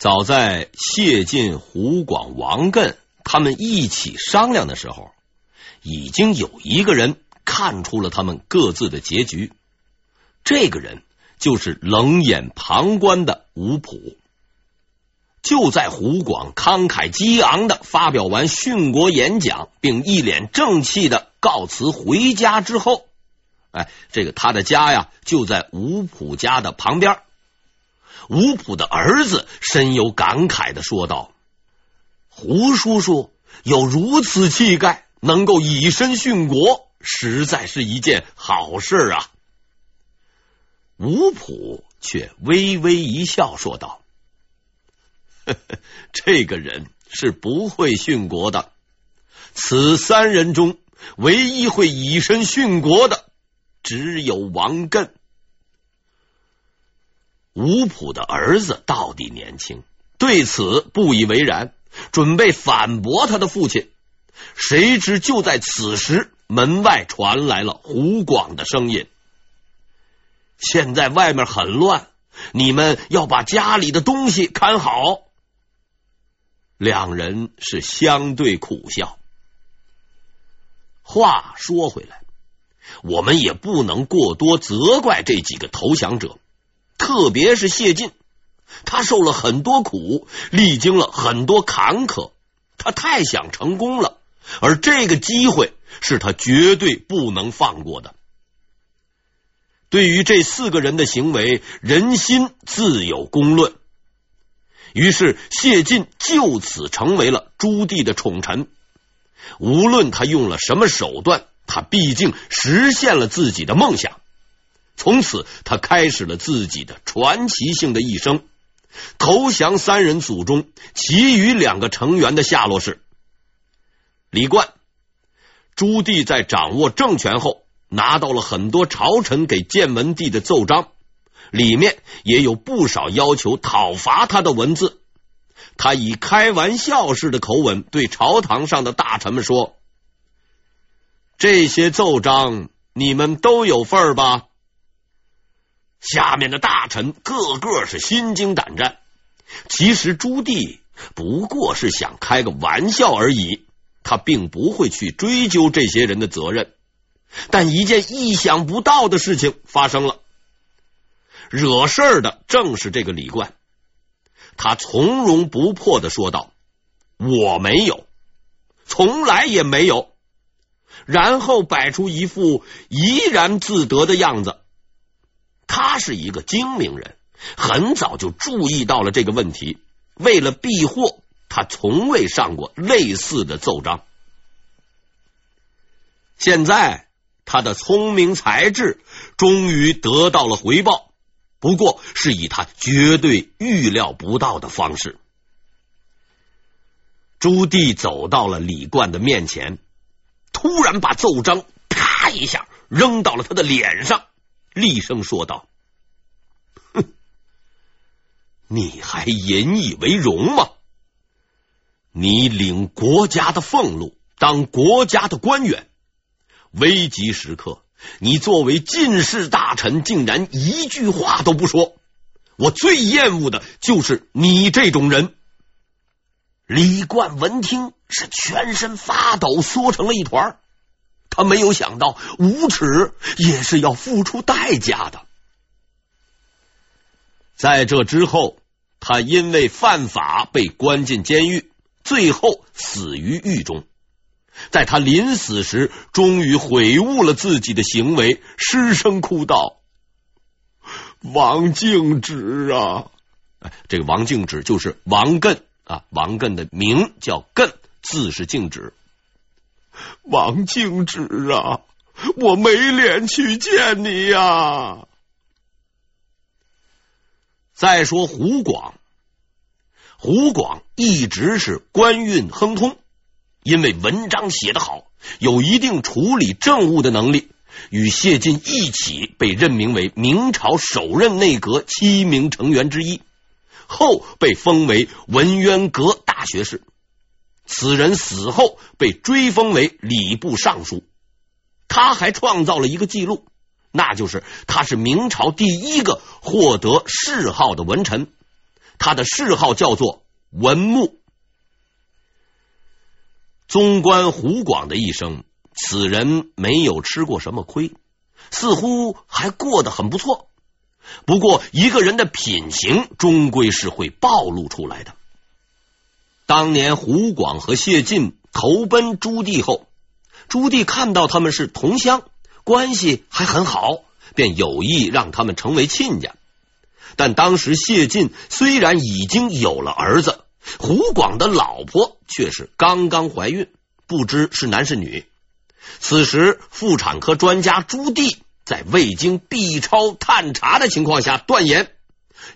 早在谢晋、胡广、王艮他们一起商量的时候，已经有一个人看出了他们各自的结局。这个人就是冷眼旁观的吴普。就在胡广慷慨激昂的发表完殉国演讲，并一脸正气的告辞回家之后，哎，这个他的家呀，就在吴普家的旁边。吴普的儿子深有感慨的说道：“胡叔叔有如此气概，能够以身殉国，实在是一件好事啊。”吴普却微微一笑，说道：“呵呵，这个人是不会殉国的。此三人中，唯一会以身殉国的，只有王艮。”吴普的儿子到底年轻，对此不以为然，准备反驳他的父亲。谁知就在此时，门外传来了胡广的声音：“现在外面很乱，你们要把家里的东西看好。”两人是相对苦笑。话说回来，我们也不能过多责怪这几个投降者。特别是谢晋，他受了很多苦，历经了很多坎坷，他太想成功了，而这个机会是他绝对不能放过的。对于这四个人的行为，人心自有公论。于是谢晋就此成为了朱棣的宠臣，无论他用了什么手段，他毕竟实现了自己的梦想。从此，他开始了自己的传奇性的一生。投降三人组中，其余两个成员的下落是李贯。朱棣在掌握政权后，拿到了很多朝臣给建文帝的奏章，里面也有不少要求讨伐他的文字。他以开玩笑式的口吻对朝堂上的大臣们说：“这些奏章你们都有份儿吧？”下面的大臣个个是心惊胆战。其实朱棣不过是想开个玩笑而已，他并不会去追究这些人的责任。但一件意想不到的事情发生了，惹事儿的正是这个李冠。他从容不迫的说道：“我没有，从来也没有。”然后摆出一副怡然自得的样子。他是一个精明人，很早就注意到了这个问题。为了避祸，他从未上过类似的奏章。现在，他的聪明才智终于得到了回报，不过是以他绝对预料不到的方式。朱棣走到了李冠的面前，突然把奏章啪一下扔到了他的脸上。厉声说道：“哼，你还引以为荣吗？你领国家的俸禄，当国家的官员，危急时刻，你作为进士大臣，竟然一句话都不说。我最厌恶的就是你这种人。”李冠闻听是全身发抖，缩成了一团。他没有想到，无耻也是要付出代价的。在这之后，他因为犯法被关进监狱，最后死于狱中。在他临死时，终于悔悟了自己的行为，失声哭道：“王敬止啊！”这个王敬止就是王艮啊，王艮的名叫艮，字是敬止。王敬止啊，我没脸去见你呀！再说胡广，胡广一直是官运亨通，因为文章写得好，有一定处理政务的能力，与谢晋一起被任命为明朝首任内阁七名成员之一，后被封为文渊阁大学士。此人死后被追封为礼部尚书，他还创造了一个记录，那就是他是明朝第一个获得谥号的文臣。他的谥号叫做文穆。纵观胡广的一生，此人没有吃过什么亏，似乎还过得很不错。不过，一个人的品行终归是会暴露出来的。当年胡广和谢晋投奔朱棣后，朱棣看到他们是同乡，关系还很好，便有意让他们成为亲家。但当时谢晋虽然已经有了儿子。胡广的老婆却是刚刚怀孕，不知是男是女。此时妇产科专家朱棣在未经 B 超探查的情况下断言，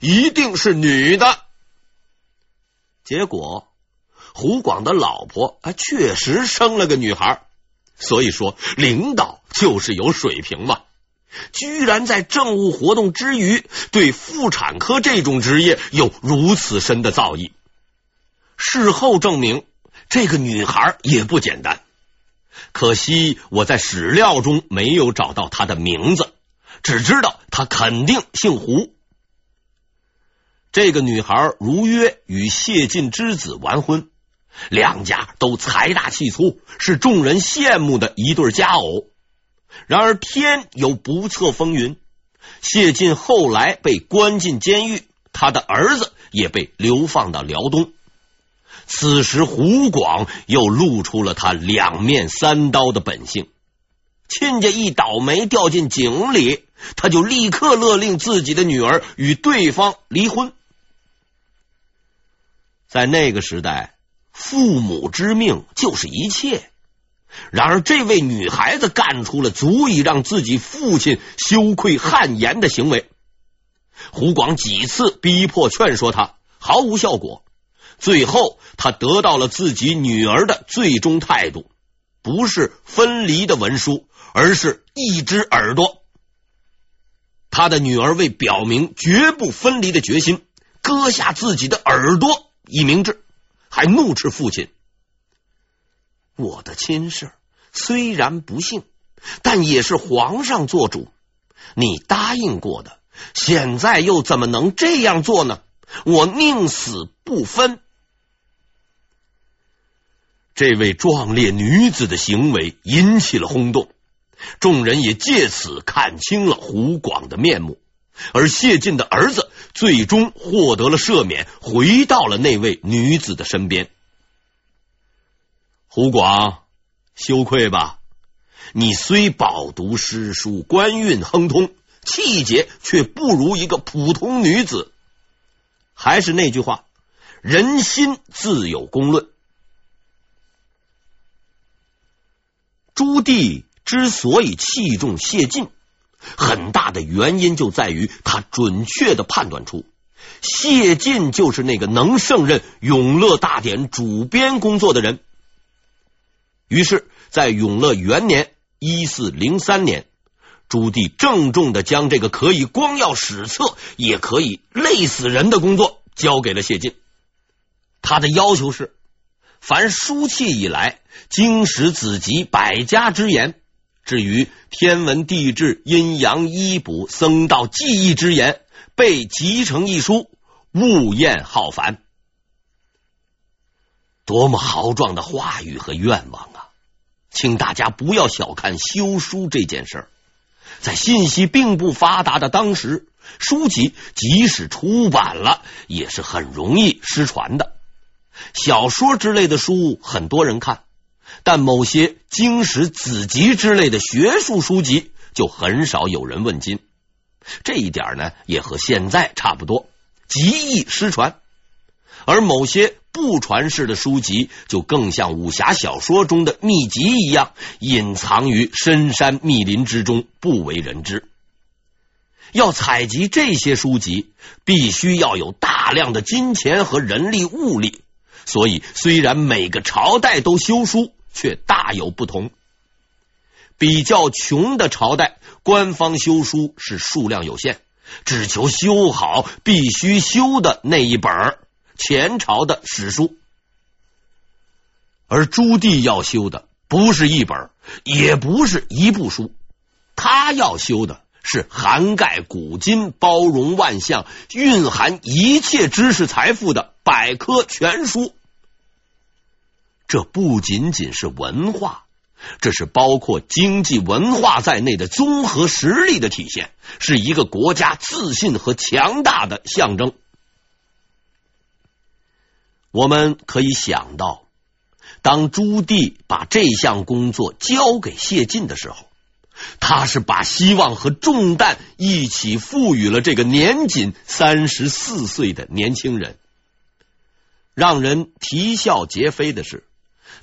一定是女的。结果胡广的老婆啊，确实生了个女孩。所以说，领导就是有水平嘛，居然在政务活动之余，对妇产科这种职业有如此深的造诣。事后证明，这个女孩也不简单。可惜我在史料中没有找到她的名字，只知道她肯定姓胡。这个女孩如约与谢晋之子完婚，两家都财大气粗，是众人羡慕的一对佳偶。然而天有不测风云，谢晋后来被关进监狱，他的儿子也被流放到辽东。此时，胡广又露出了他两面三刀的本性。亲家一倒霉掉进井里，他就立刻勒令自己的女儿与对方离婚。在那个时代，父母之命就是一切。然而，这位女孩子干出了足以让自己父亲羞愧汗颜的行为。胡广几次逼迫劝说她，毫无效果。最后，他得到了自己女儿的最终态度，不是分离的文书，而是一只耳朵。他的女儿为表明绝不分离的决心，割下自己的耳朵以明志，还怒斥父亲：“我的亲事虽然不幸，但也是皇上做主，你答应过的，现在又怎么能这样做呢？我宁死不分。”这位壮烈女子的行为引起了轰动，众人也借此看清了胡广的面目。而谢晋的儿子最终获得了赦免，回到了那位女子的身边。胡广，羞愧吧？你虽饱读诗书，官运亨通，气节却不如一个普通女子。还是那句话，人心自有公论。朱棣之所以器重谢晋，很大的原因就在于他准确的判断出谢晋就是那个能胜任《永乐大典》主编工作的人。于是，在永乐元年（一四零三年），朱棣郑重的将这个可以光耀史册，也可以累死人的工作交给了谢晋。他的要求是。凡书契以来，经史子集百家之言；至于天文地质、阴阳医卜、僧道技艺之言，被集成一书，勿厌浩繁。多么豪壮的话语和愿望啊！请大家不要小看修书这件事儿，在信息并不发达的当时，书籍即使出版了，也是很容易失传的。小说之类的书很多人看，但某些经史子集之类的学术书籍就很少有人问津。这一点呢，也和现在差不多，极易失传。而某些不传世的书籍，就更像武侠小说中的秘籍一样，隐藏于深山密林之中，不为人知。要采集这些书籍，必须要有大量的金钱和人力物力。所以，虽然每个朝代都修书，却大有不同。比较穷的朝代，官方修书是数量有限，只求修好必须修的那一本前朝的史书。而朱棣要修的不是一本，也不是一部书，他要修的是涵盖古今、包容万象、蕴含一切知识财富的百科全书。这不仅仅是文化，这是包括经济、文化在内的综合实力的体现，是一个国家自信和强大的象征。我们可以想到，当朱棣把这项工作交给谢晋的时候，他是把希望和重担一起赋予了这个年仅三十四岁的年轻人。让人啼笑皆非的是，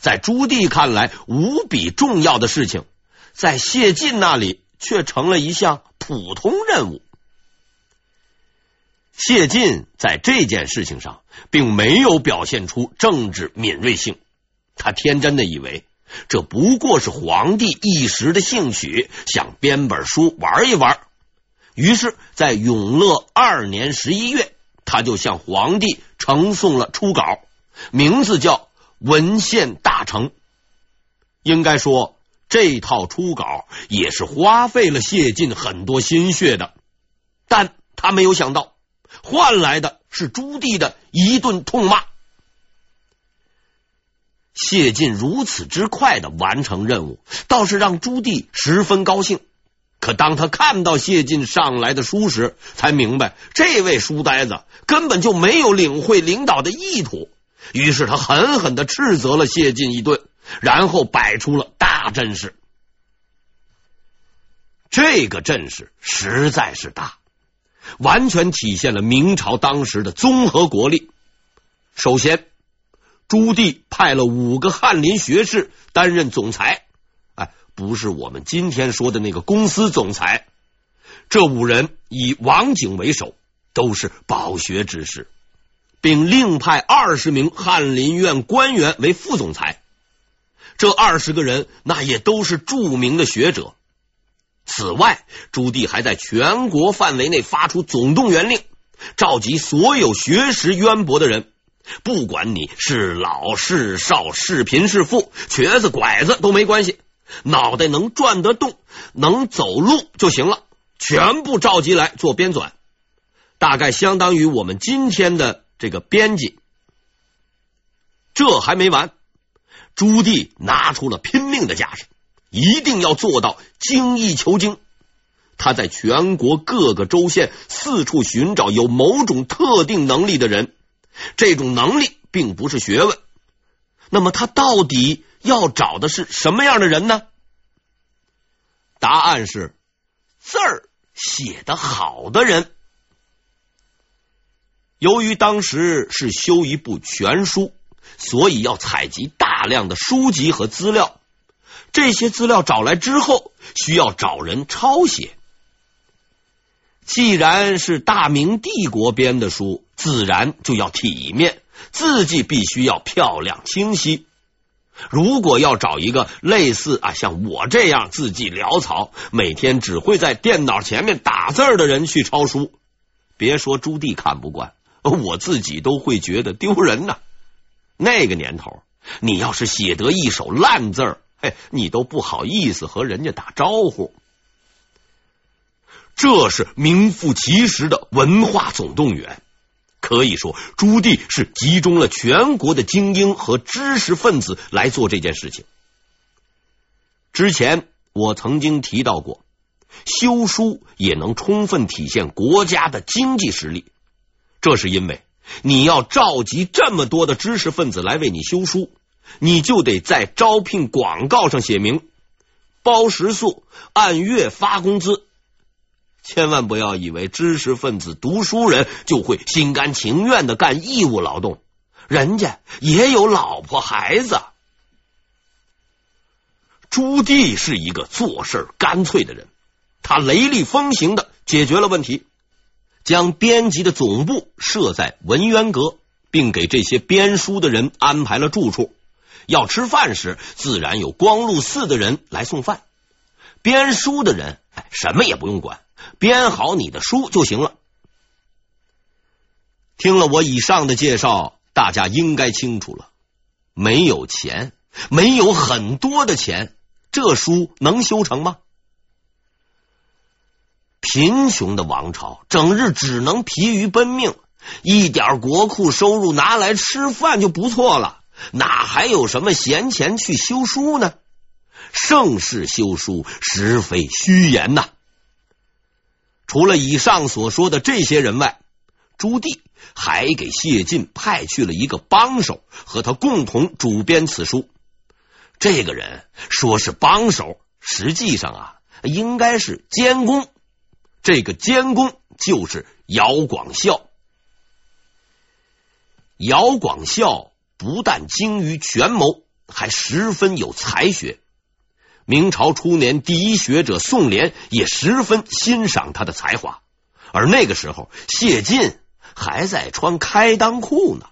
在朱棣看来无比重要的事情，在谢晋那里却成了一项普通任务。谢晋在这件事情上并没有表现出政治敏锐性，他天真的以为这不过是皇帝一时的兴趣，想编本书玩一玩。于是，在永乐二年十一月，他就向皇帝呈送了初稿，名字叫《文献大成》。应该说，这套初稿也是花费了谢晋很多心血的，但他没有想到。换来的是朱棣的一顿痛骂。谢晋如此之快的完成任务，倒是让朱棣十分高兴。可当他看到谢晋上来的书时，才明白这位书呆子根本就没有领会领导的意图。于是他狠狠的斥责了谢晋一顿，然后摆出了大阵势。这个阵势实在是大。完全体现了明朝当时的综合国力。首先，朱棣派了五个翰林学士担任总裁，哎，不是我们今天说的那个公司总裁。这五人以王景为首，都是饱学之士，并另派二十名翰林院官员为副总裁。这二十个人，那也都是著名的学者。此外，朱棣还在全国范围内发出总动员令，召集所有学识渊博的人，不管你是老是少，是贫是富，瘸子拐子都没关系，脑袋能转得动、能走路就行了，全部召集来做编纂，大概相当于我们今天的这个编辑。这还没完，朱棣拿出了拼命的架势。一定要做到精益求精。他在全国各个州县四处寻找有某种特定能力的人，这种能力并不是学问。那么他到底要找的是什么样的人呢？答案是字儿写得好的人。由于当时是修一部全书，所以要采集大量的书籍和资料。这些资料找来之后，需要找人抄写。既然是大明帝国编的书，自然就要体面，字迹必须要漂亮清晰。如果要找一个类似啊像我这样字迹潦草、每天只会在电脑前面打字的人去抄书，别说朱棣看不惯，我自己都会觉得丢人呐。那个年头，你要是写得一手烂字儿。哎，你都不好意思和人家打招呼，这是名副其实的文化总动员。可以说，朱棣是集中了全国的精英和知识分子来做这件事情。之前我曾经提到过，修书也能充分体现国家的经济实力。这是因为你要召集这么多的知识分子来为你修书。你就得在招聘广告上写明包食宿，按月发工资。千万不要以为知识分子、读书人就会心甘情愿的干义务劳动，人家也有老婆孩子。朱棣是一个做事干脆的人，他雷厉风行的解决了问题，将编辑的总部设在文渊阁，并给这些编书的人安排了住处。要吃饭时，自然有光禄寺的人来送饭。编书的人，什么也不用管，编好你的书就行了。听了我以上的介绍，大家应该清楚了：没有钱，没有很多的钱，这书能修成吗？贫穷的王朝整日只能疲于奔命，一点国库收入拿来吃饭就不错了，哪还有什么闲钱去修书呢？盛世修书，实非虚言呐。除了以上所说的这些人外，朱棣还给谢晋派去了一个帮手，和他共同主编此书。这个人说是帮手，实际上啊，应该是监工。这个监工就是姚广孝。姚广孝不但精于权谋，还十分有才学。明朝初年，第一学者宋濂也十分欣赏他的才华。而那个时候，谢晋还在穿开裆裤呢。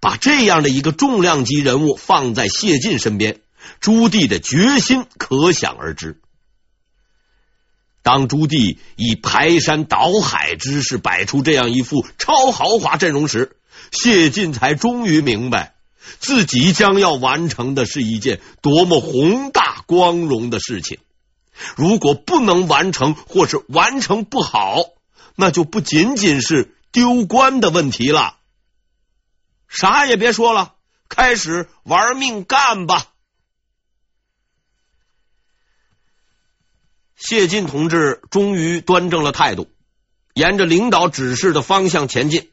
把这样的一个重量级人物放在谢晋身边，朱棣的决心可想而知。当朱棣以排山倒海之势摆出这样一副超豪华阵容时，谢晋才终于明白，自己将要完成的是一件多么宏大光荣的事情。如果不能完成，或是完成不好，那就不仅仅是丢官的问题了。啥也别说了，开始玩命干吧！谢晋同志终于端正了态度，沿着领导指示的方向前进。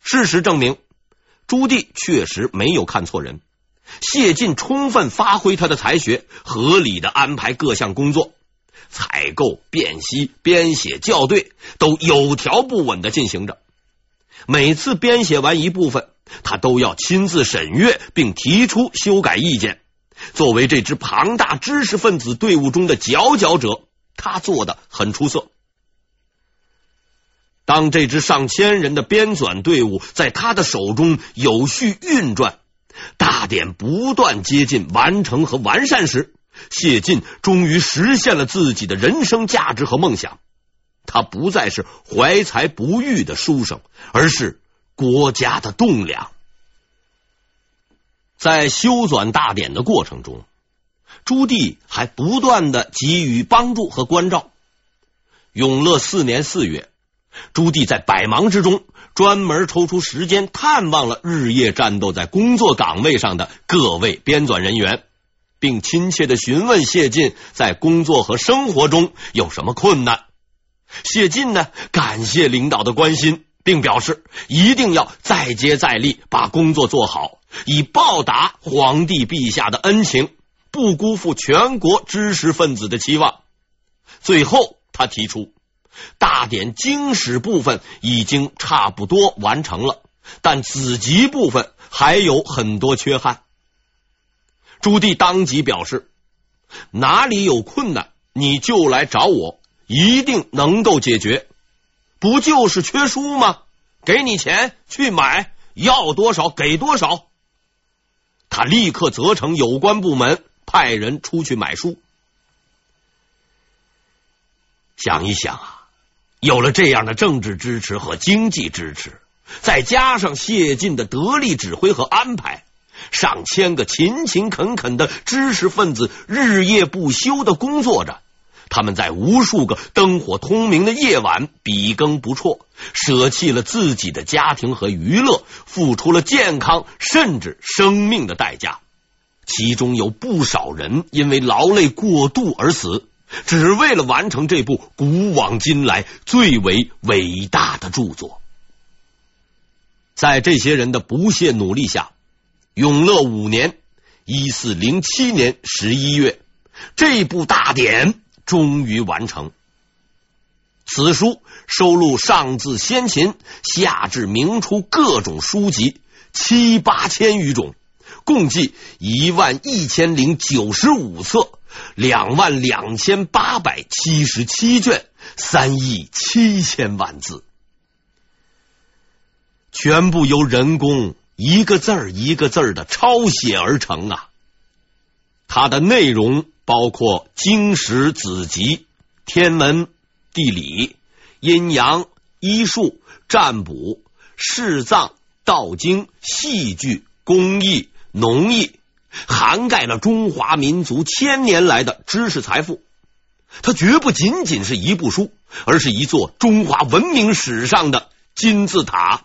事实证明，朱棣确实没有看错人。谢晋充分发挥他的才学，合理的安排各项工作，采购、辨析、编写、校对都有条不紊的进行着。每次编写完一部分，他都要亲自审阅，并提出修改意见。作为这支庞大知识分子队伍中的佼佼者，他做得很出色。当这支上千人的编纂队伍在他的手中有序运转，大典不断接近完成和完善时，谢晋终于实现了自己的人生价值和梦想。他不再是怀才不遇的书生，而是国家的栋梁。在修纂大典的过程中，朱棣还不断的给予帮助和关照。永乐四年四月，朱棣在百忙之中专门抽出时间探望了日夜战斗在工作岗位上的各位编纂人员，并亲切的询问谢晋在工作和生活中有什么困难。谢晋呢，感谢领导的关心，并表示一定要再接再厉，把工作做好，以报答皇帝陛下的恩情，不辜负全国知识分子的期望。最后，他提出大典经史部分已经差不多完成了，但子集部分还有很多缺憾。朱棣当即表示，哪里有困难，你就来找我。一定能够解决，不就是缺书吗？给你钱去买，要多少给多少。他立刻责成有关部门派人出去买书。想一想啊，有了这样的政治支持和经济支持，再加上谢晋的得力指挥和安排，上千个勤勤恳恳的知识分子日夜不休的工作着。他们在无数个灯火通明的夜晚笔耕不辍，舍弃了自己的家庭和娱乐，付出了健康甚至生命的代价。其中有不少人因为劳累过度而死，只为了完成这部古往今来最为伟大的著作。在这些人的不懈努力下，永乐五年（一四零七年）十一月，这部大典。终于完成。此书收录上自先秦，下至明初各种书籍七八千余种，共计一万一千零九十五册，两万两千八百七十七卷，三亿七千万字，全部由人工一个字儿一个字儿的抄写而成啊！它的内容。包括经史子集、天文、地理、阴阳、医术、占卜、视葬、道经、戏剧、工艺、农艺，涵盖了中华民族千年来的知识财富。它绝不仅仅是一部书，而是一座中华文明史上的金字塔。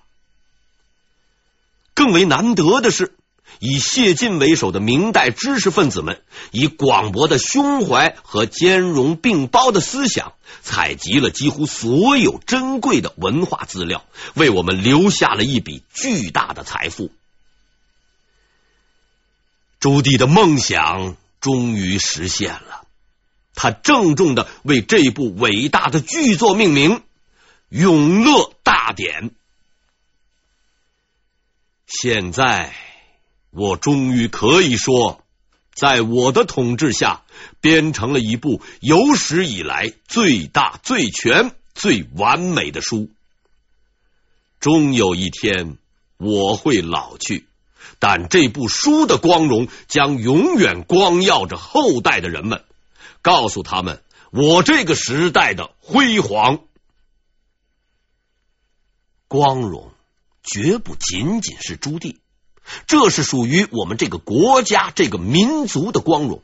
更为难得的是，以谢晋为首的明代知识分子们，以广博的胸怀和兼容并包的思想，采集了几乎所有珍贵的文化资料，为我们留下了一笔巨大的财富。朱棣的梦想终于实现了。他郑重的为这部伟大的巨作命名《永乐大典》。现在，我终于可以说，在我的统治下，编成了一部有史以来最大、最全、最完美的书。终有一天，我会老去，但这部书的光荣将永远光耀着后代的人们。告诉他们，我这个时代的辉煌、光荣，绝不仅仅是朱棣，这是属于我们这个国家、这个民族的光荣。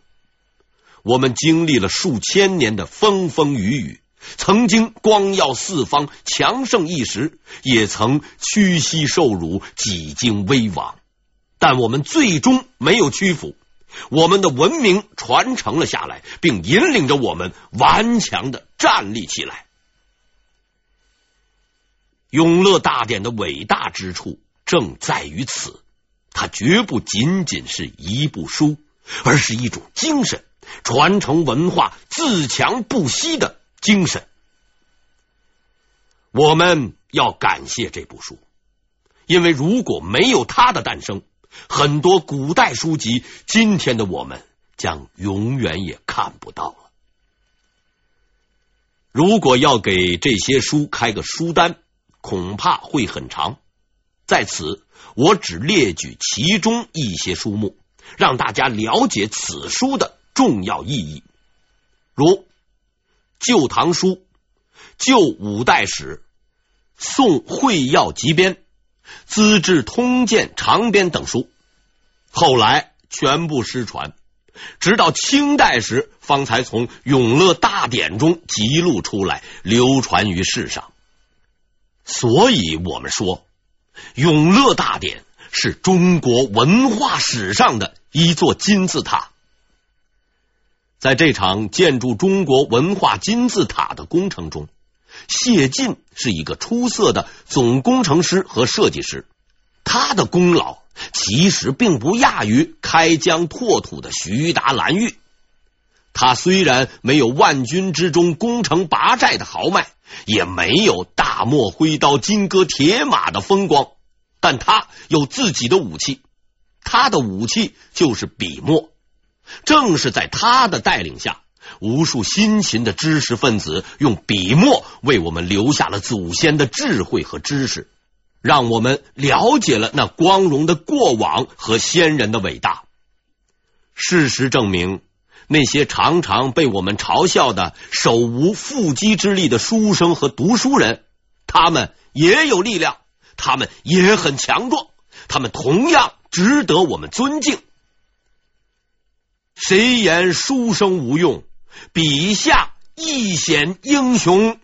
我们经历了数千年的风风雨雨，曾经光耀四方、强盛一时，也曾屈膝受辱、几经危亡，但我们最终没有屈服。我们的文明传承了下来，并引领着我们顽强的站立起来。永乐大典的伟大之处正在于此，它绝不仅仅是一部书，而是一种精神，传承文化、自强不息的精神。我们要感谢这部书，因为如果没有它的诞生，很多古代书籍，今天的我们将永远也看不到了。如果要给这些书开个书单，恐怕会很长。在此，我只列举其中一些书目，让大家了解此书的重要意义。如《旧唐书》《旧五代史》《宋会要集编》。《资治通鉴长编》等书，后来全部失传，直到清代时方才从《永乐大典》中辑录出来，流传于世上。所以，我们说，《永乐大典》是中国文化史上的一座金字塔。在这场建筑中国文化金字塔的工程中，谢晋是一个出色的总工程师和设计师，他的功劳其实并不亚于开疆拓土的徐达、蓝玉。他虽然没有万军之中攻城拔寨的豪迈，也没有大漠挥刀、金戈铁马的风光，但他有自己的武器，他的武器就是笔墨。正是在他的带领下。无数辛勤的知识分子用笔墨为我们留下了祖先的智慧和知识，让我们了解了那光荣的过往和先人的伟大。事实证明，那些常常被我们嘲笑的手无缚鸡之力的书生和读书人，他们也有力量，他们也很强壮，他们同样值得我们尊敬。谁言书生无用？笔下亦显英雄。